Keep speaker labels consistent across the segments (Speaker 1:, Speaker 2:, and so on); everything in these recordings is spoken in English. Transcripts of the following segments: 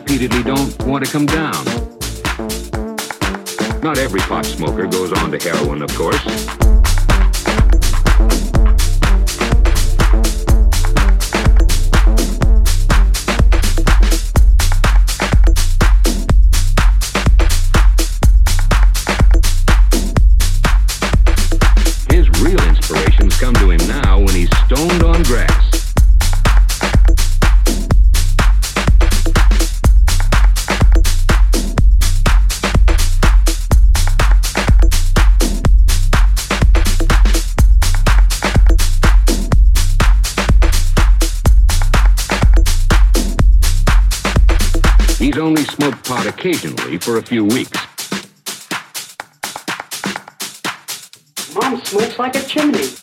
Speaker 1: repeatedly don't want to come down. Not every pot smoker goes on to heroin, of course. occasionally for a few weeks.
Speaker 2: Mom smokes like a chimney.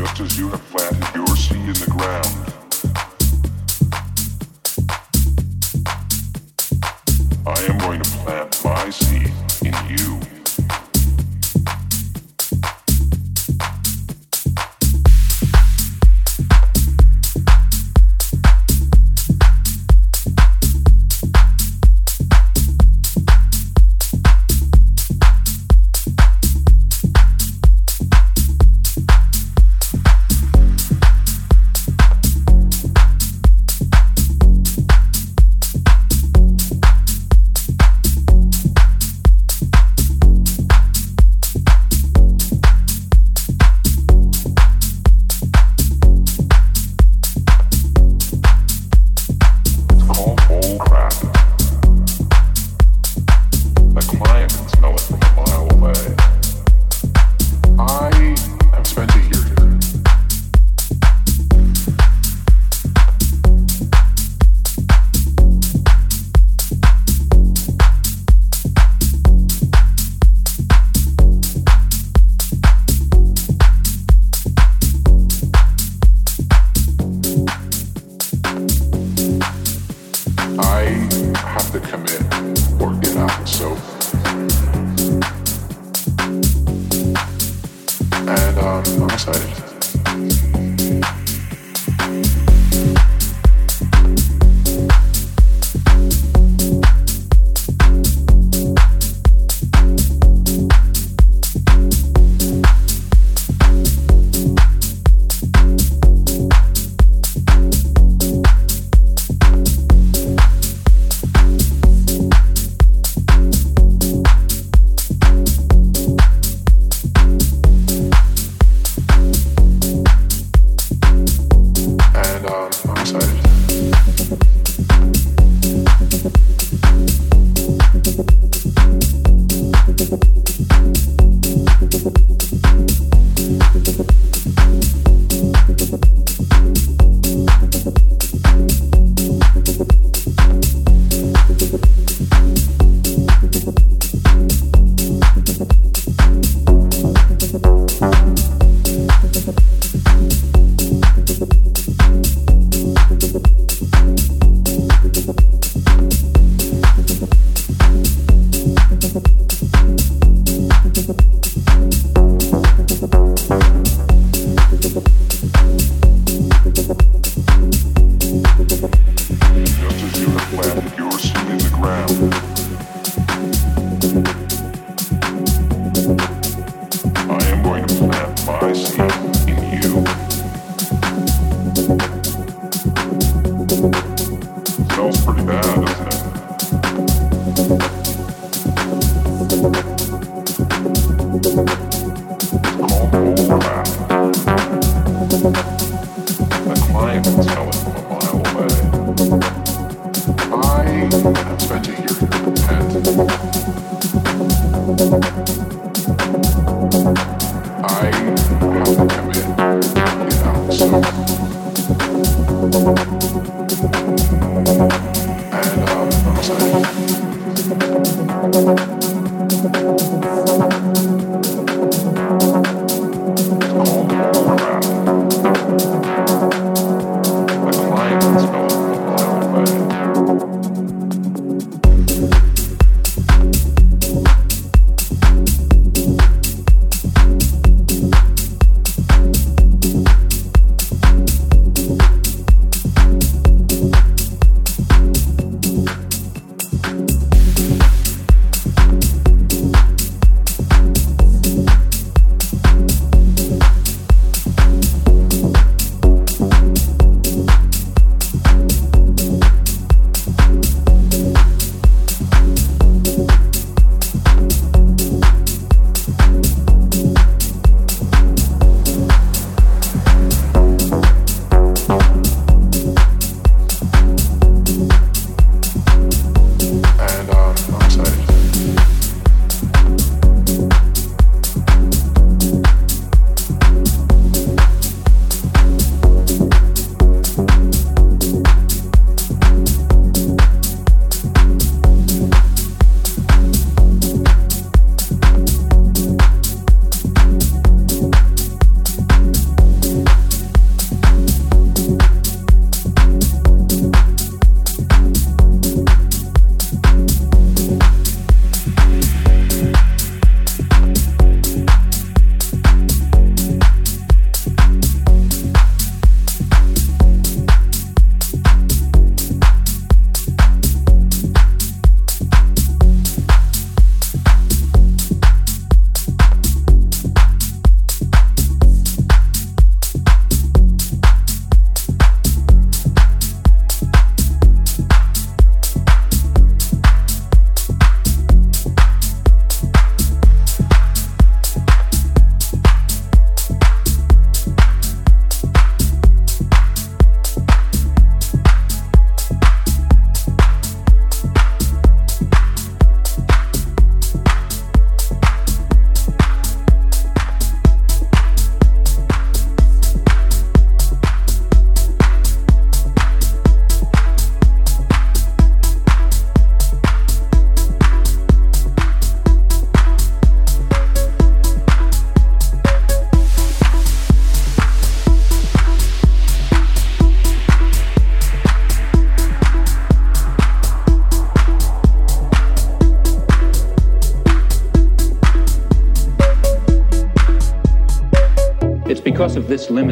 Speaker 1: just as you have planted your seed in the ground. I am going to plant my seed
Speaker 3: in
Speaker 4: you.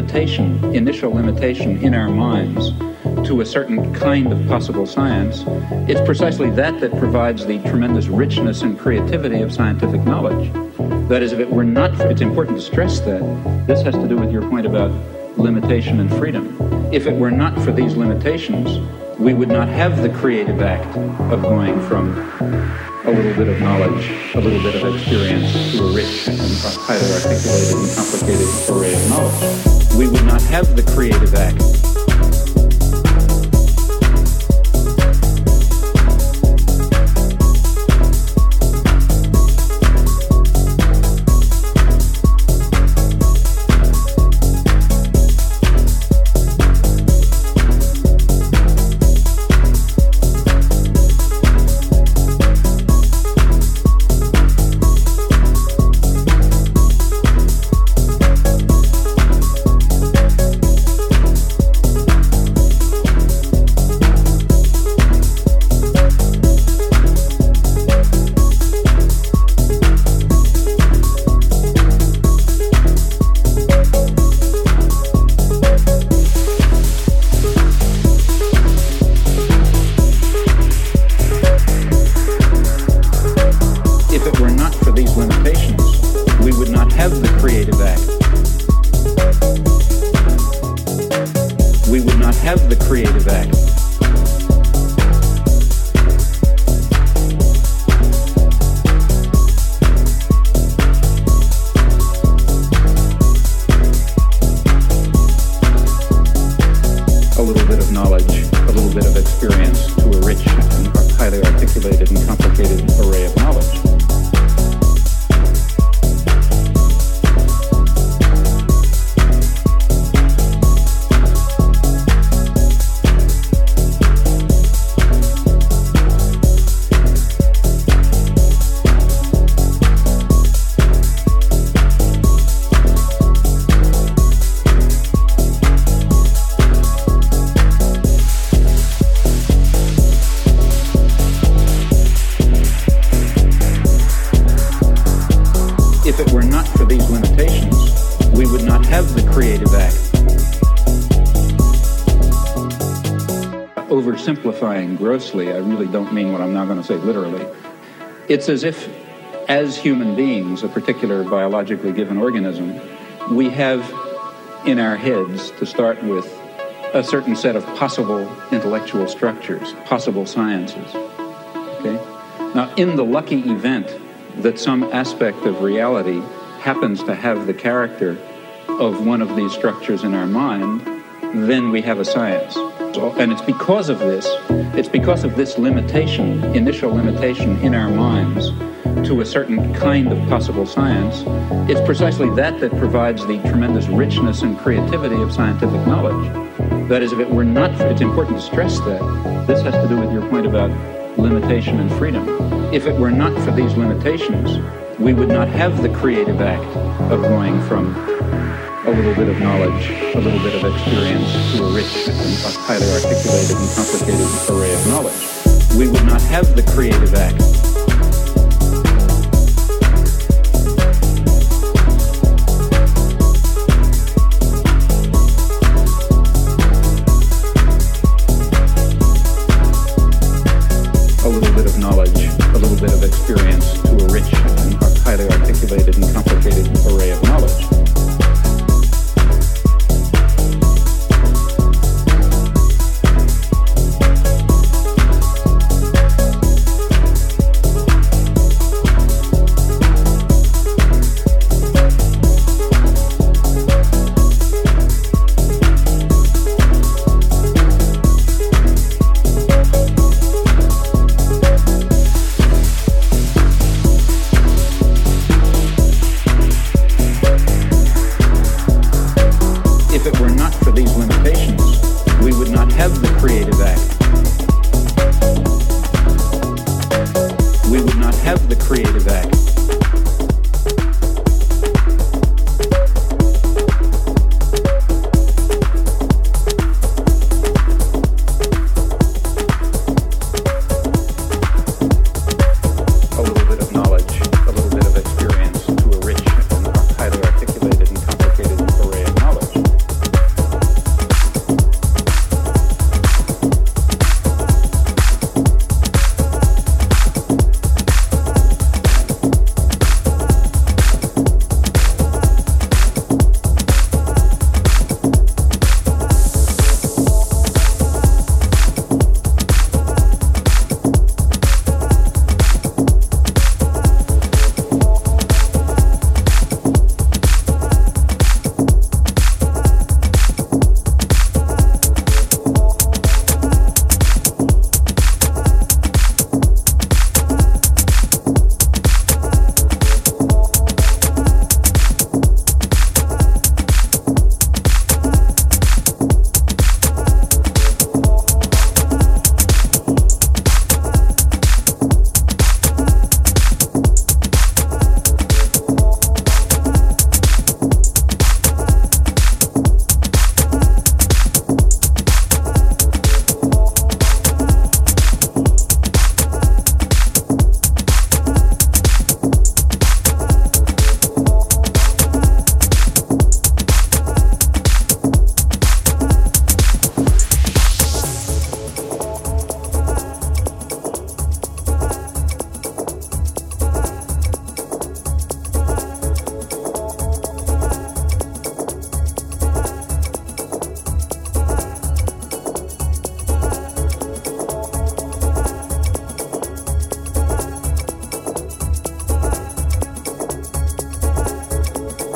Speaker 4: Limitation, initial limitation in our minds to a certain kind of possible science, it's precisely that that provides the tremendous richness and creativity of scientific knowledge. That is, if it were not, it's important to stress that. This has to do with your point about limitation and freedom. If it were not for these limitations, we would not have the creative act of going from a little bit of knowledge, a little bit of experience to a rich and highly articulated and complicated array of knowledge. We would not have the creative act say literally. It's as if, as human beings, a particular biologically given organism, we have in our heads, to start with, a certain set of possible intellectual structures, possible sciences. Okay? Now, in the lucky event that some aspect of reality happens to have the character of one of these structures in our mind, then we have a science. And it's because of this, it's because of this limitation, initial limitation in our minds to a certain kind of possible science, it's precisely that that provides the tremendous richness and creativity of scientific knowledge. That is, if it were not, it's important to stress that. This has to do with your point about limitation and freedom. If it were not for these limitations, we would not have the creative act of going from a little bit of knowledge, a little bit of experience to a rich and highly articulated and complicated array of knowledge. We would not have the creative act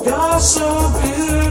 Speaker 5: You're so beautiful.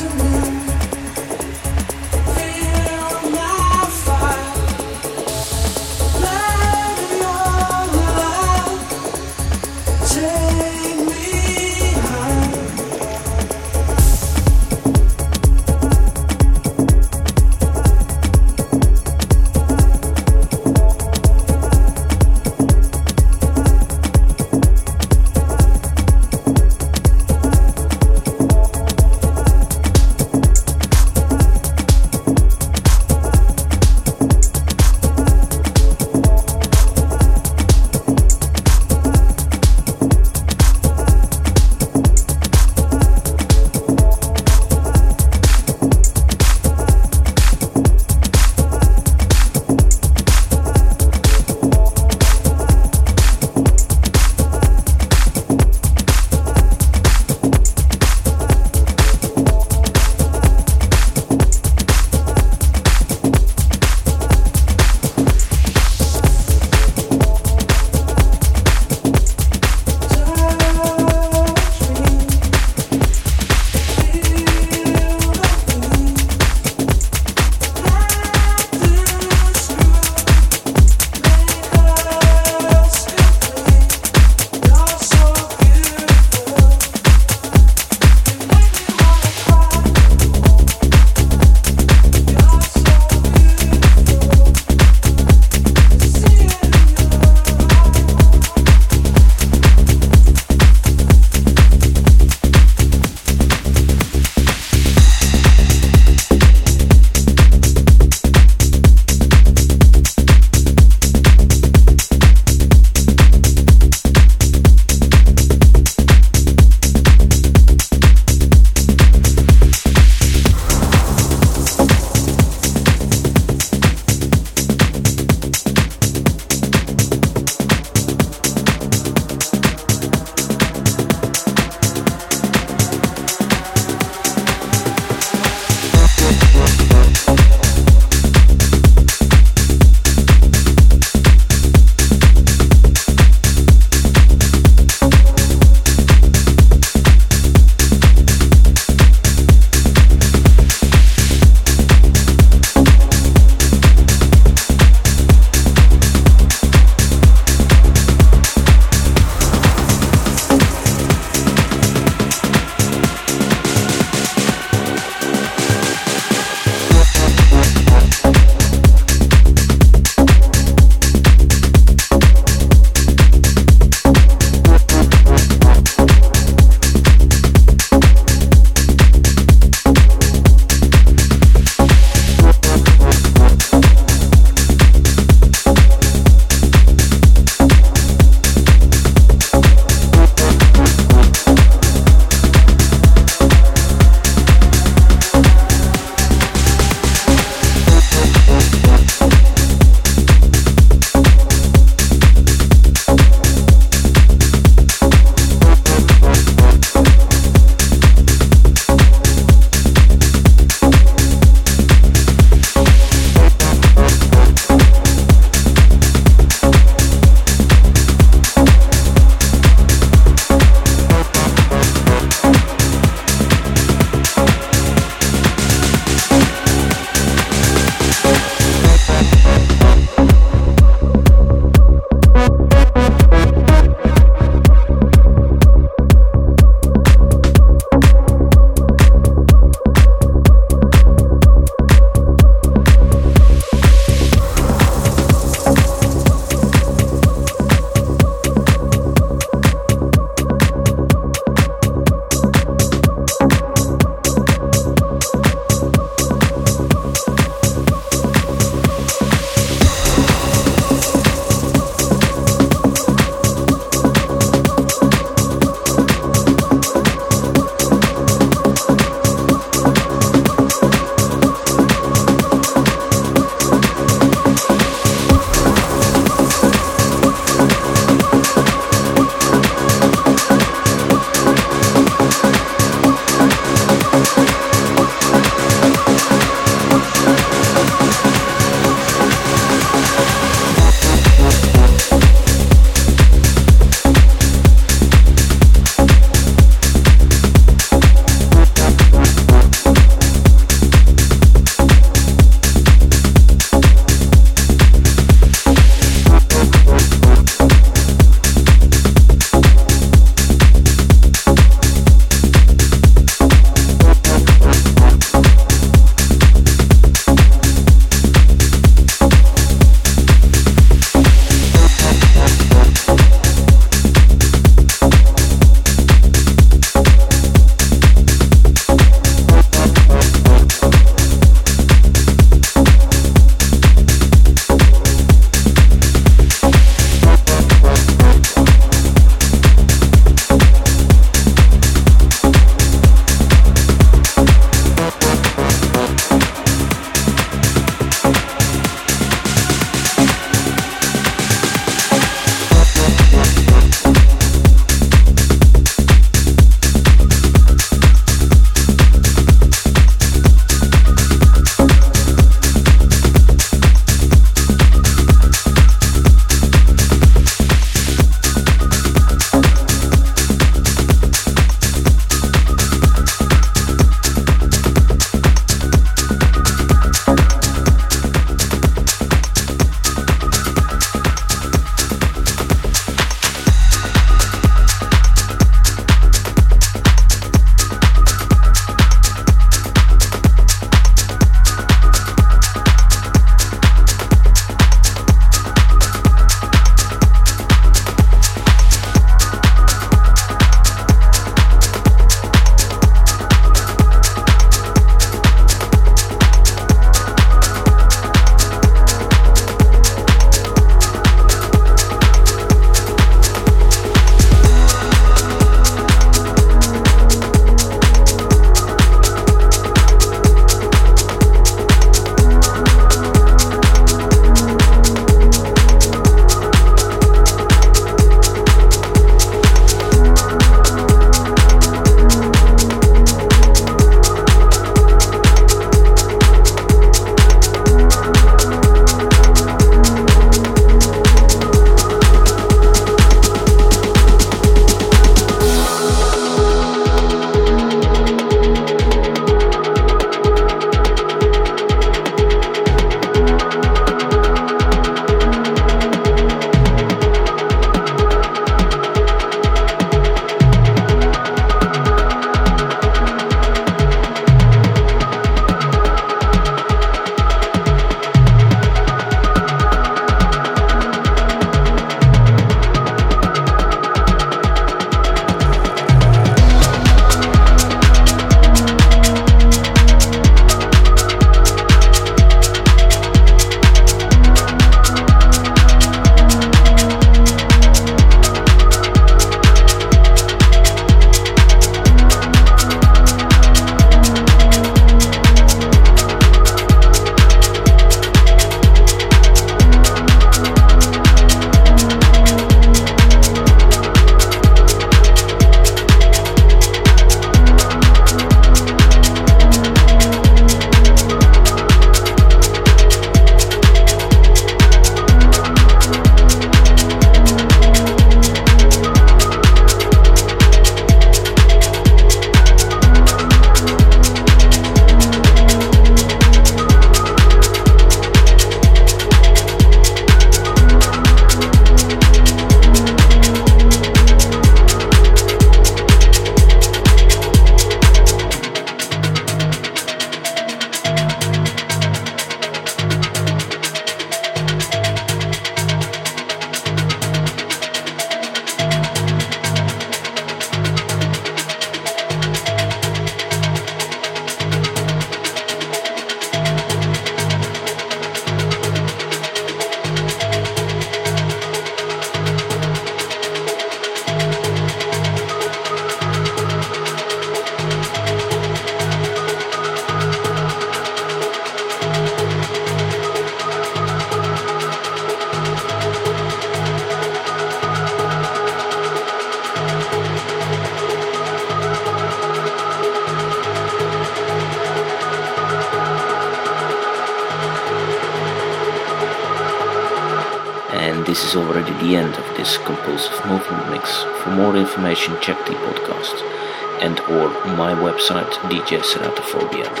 Speaker 5: My website DJ djsedatophobia.com.